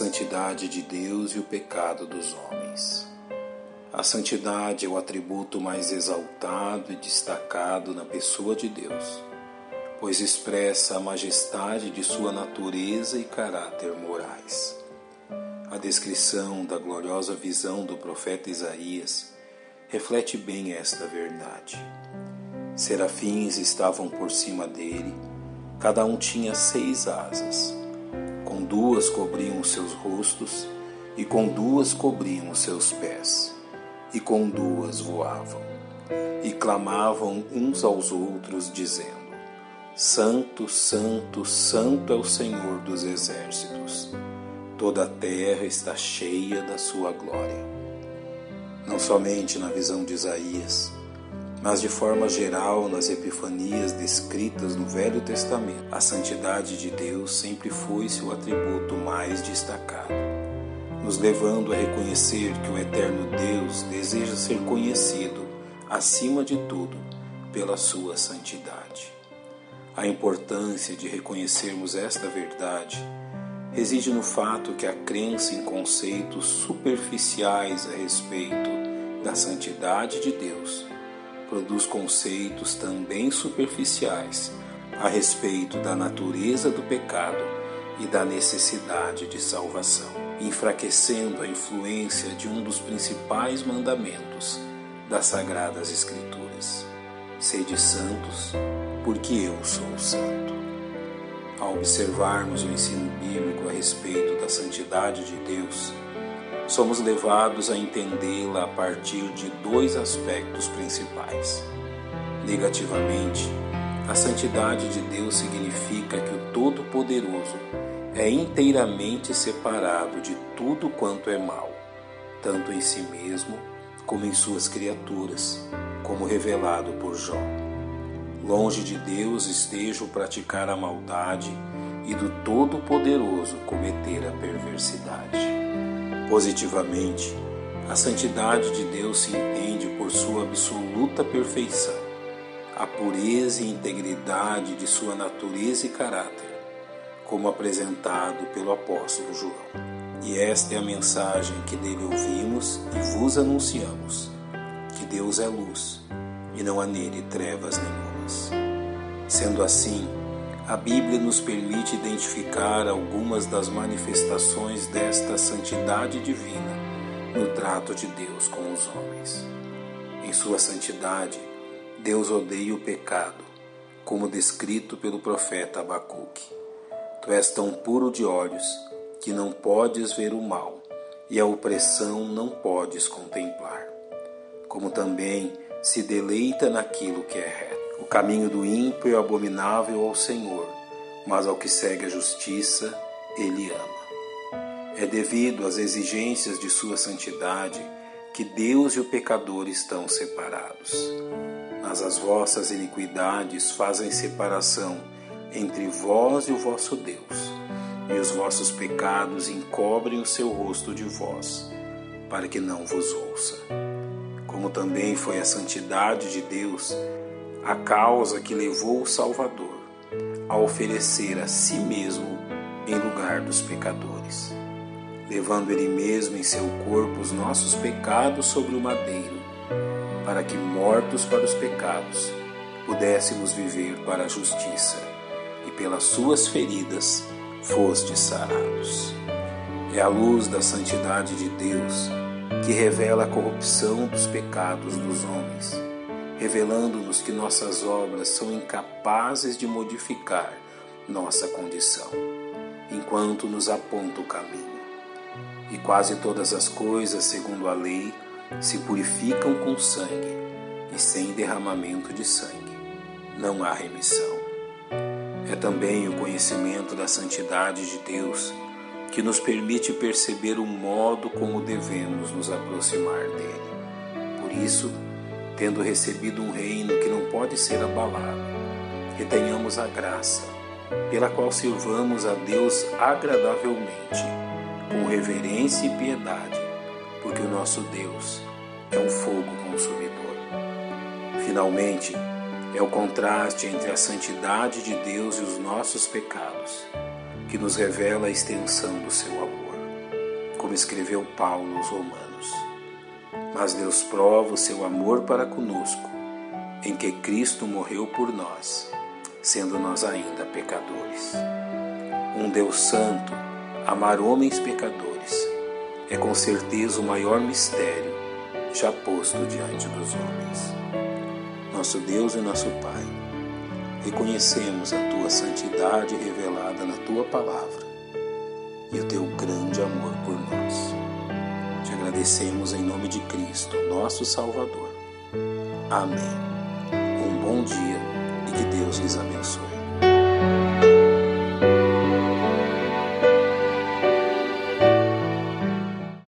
santidade de Deus e o pecado dos homens. A santidade é o atributo mais exaltado e destacado na pessoa de Deus, pois expressa a majestade de sua natureza e caráter morais. A descrição da gloriosa visão do profeta Isaías reflete bem esta verdade. Serafins estavam por cima dele, cada um tinha seis asas duas cobriam os seus rostos, e com duas cobriam os seus pés, e com duas voavam, e clamavam uns aos outros, dizendo: Santo, Santo, Santo é o Senhor dos exércitos. Toda a terra está cheia da sua glória. Não somente na visão de Isaías, mas de forma geral nas epifanias descritas no Velho Testamento, a santidade de Deus sempre foi seu atributo mais destacado, nos levando a reconhecer que o eterno Deus deseja ser conhecido, acima de tudo, pela sua santidade. A importância de reconhecermos esta verdade reside no fato que a crença em conceitos superficiais a respeito da santidade de Deus produz conceitos também superficiais a respeito da natureza do pecado e da necessidade de salvação, enfraquecendo a influência de um dos principais mandamentos das Sagradas Escrituras: Sede santos, porque eu sou santo. Ao observarmos o ensino bíblico a respeito da santidade de Deus, somos levados a entendê-la a partir de dois aspectos principais. Negativamente, a santidade de Deus significa que o Todo-Poderoso é inteiramente separado de tudo quanto é mal, tanto em si mesmo como em suas criaturas, como revelado por Jó. Longe de Deus esteja o praticar a maldade e do Todo-Poderoso cometer a perversidade. Positivamente, a santidade de Deus se entende por sua absoluta perfeição, a pureza e integridade de sua natureza e caráter, como apresentado pelo apóstolo João. E esta é a mensagem que dele ouvimos e vos anunciamos: que Deus é luz e não há nele trevas nenhumas. Sendo assim, a Bíblia nos permite identificar algumas das manifestações desta santidade divina no trato de Deus com os homens. Em sua santidade, Deus odeia o pecado, como descrito pelo profeta Abacuque. Tu és tão puro de olhos que não podes ver o mal, e a opressão não podes contemplar. Como também se deleita naquilo que é reto o caminho do ímpio é abominável ao Senhor, mas ao que segue a justiça, ele ama. É devido às exigências de sua santidade que Deus e o pecador estão separados. Mas as vossas iniquidades fazem separação entre vós e o vosso Deus, e os vossos pecados encobrem o seu rosto de vós, para que não vos ouça. Como também foi a santidade de Deus a causa que levou o Salvador a oferecer a si mesmo em lugar dos pecadores, levando ele mesmo em seu corpo os nossos pecados sobre o madeiro, para que, mortos para os pecados, pudéssemos viver para a justiça, e pelas suas feridas fostes sarados. É a luz da santidade de Deus que revela a corrupção dos pecados dos homens revelando-nos que nossas obras são incapazes de modificar nossa condição, enquanto nos aponta o caminho. E quase todas as coisas, segundo a lei, se purificam com sangue, e sem derramamento de sangue não há remissão. É também o conhecimento da santidade de Deus que nos permite perceber o modo como devemos nos aproximar dele. Por isso, tendo recebido um reino que não pode ser abalado, que tenhamos a graça, pela qual sirvamos a Deus agradavelmente, com reverência e piedade, porque o nosso Deus é um fogo consumidor. Finalmente, é o contraste entre a santidade de Deus e os nossos pecados que nos revela a extensão do seu amor. como escreveu Paulo aos Romanos. Mas Deus prova o seu amor para conosco, em que Cristo morreu por nós, sendo nós ainda pecadores. Um Deus Santo, amar homens pecadores, é com certeza o maior mistério já posto diante dos homens. Nosso Deus e nosso Pai, reconhecemos a tua santidade revelada na tua palavra e o teu grande amor por nós. Agradecemos em nome de Cristo, nosso Salvador. Amém. Um bom dia e que Deus lhes abençoe.